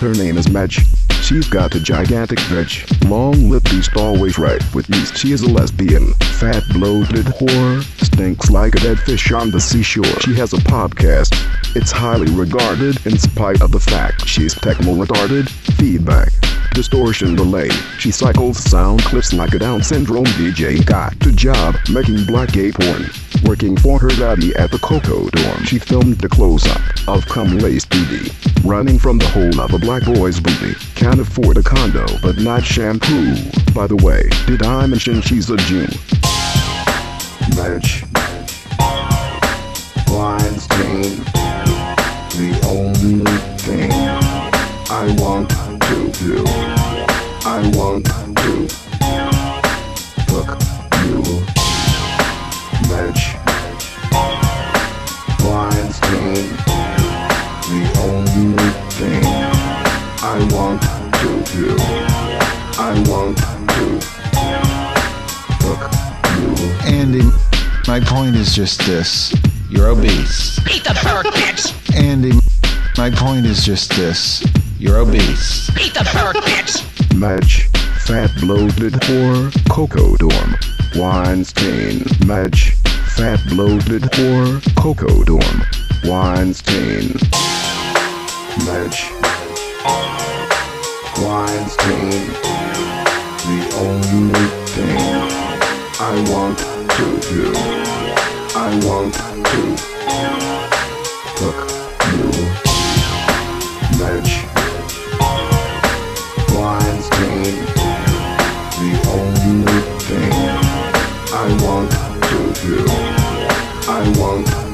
Her name is Madge. She's got a gigantic veg, long lip beast always right with yeast. She is a lesbian, fat bloated whore, stinks like a dead fish on the seashore. She has a podcast. It's highly regarded in spite of the fact she's techno retarded. Feedback. Distortion delay. She cycles sound clips like a Down syndrome DJ. Got a job making black gay porn. Working for her daddy at the Coco dorm. She filmed the close-up of cum laced booty. Running from the hole of a black boy's booty. Can't afford a condo, but not shampoo. By the way, did I mention she's a Jew? Madge. Weinstein. The only thing I want to do. I want to fuck you. Madge. Want to do. I want to fuck you. Andy, my point is just this. You're obese. Eat the bird, bitch! Andy, my point is just this. You're obese. Eat the bird, bitch! Madge, fat bloated whore, Coco dorm. Weinstein, Madge, fat bloated whore, Coco dorm. Weinstein. Madge mainstream. The only thing I want to do, I want to fuck you. Madge. Weinstein. The only thing I want to do, I want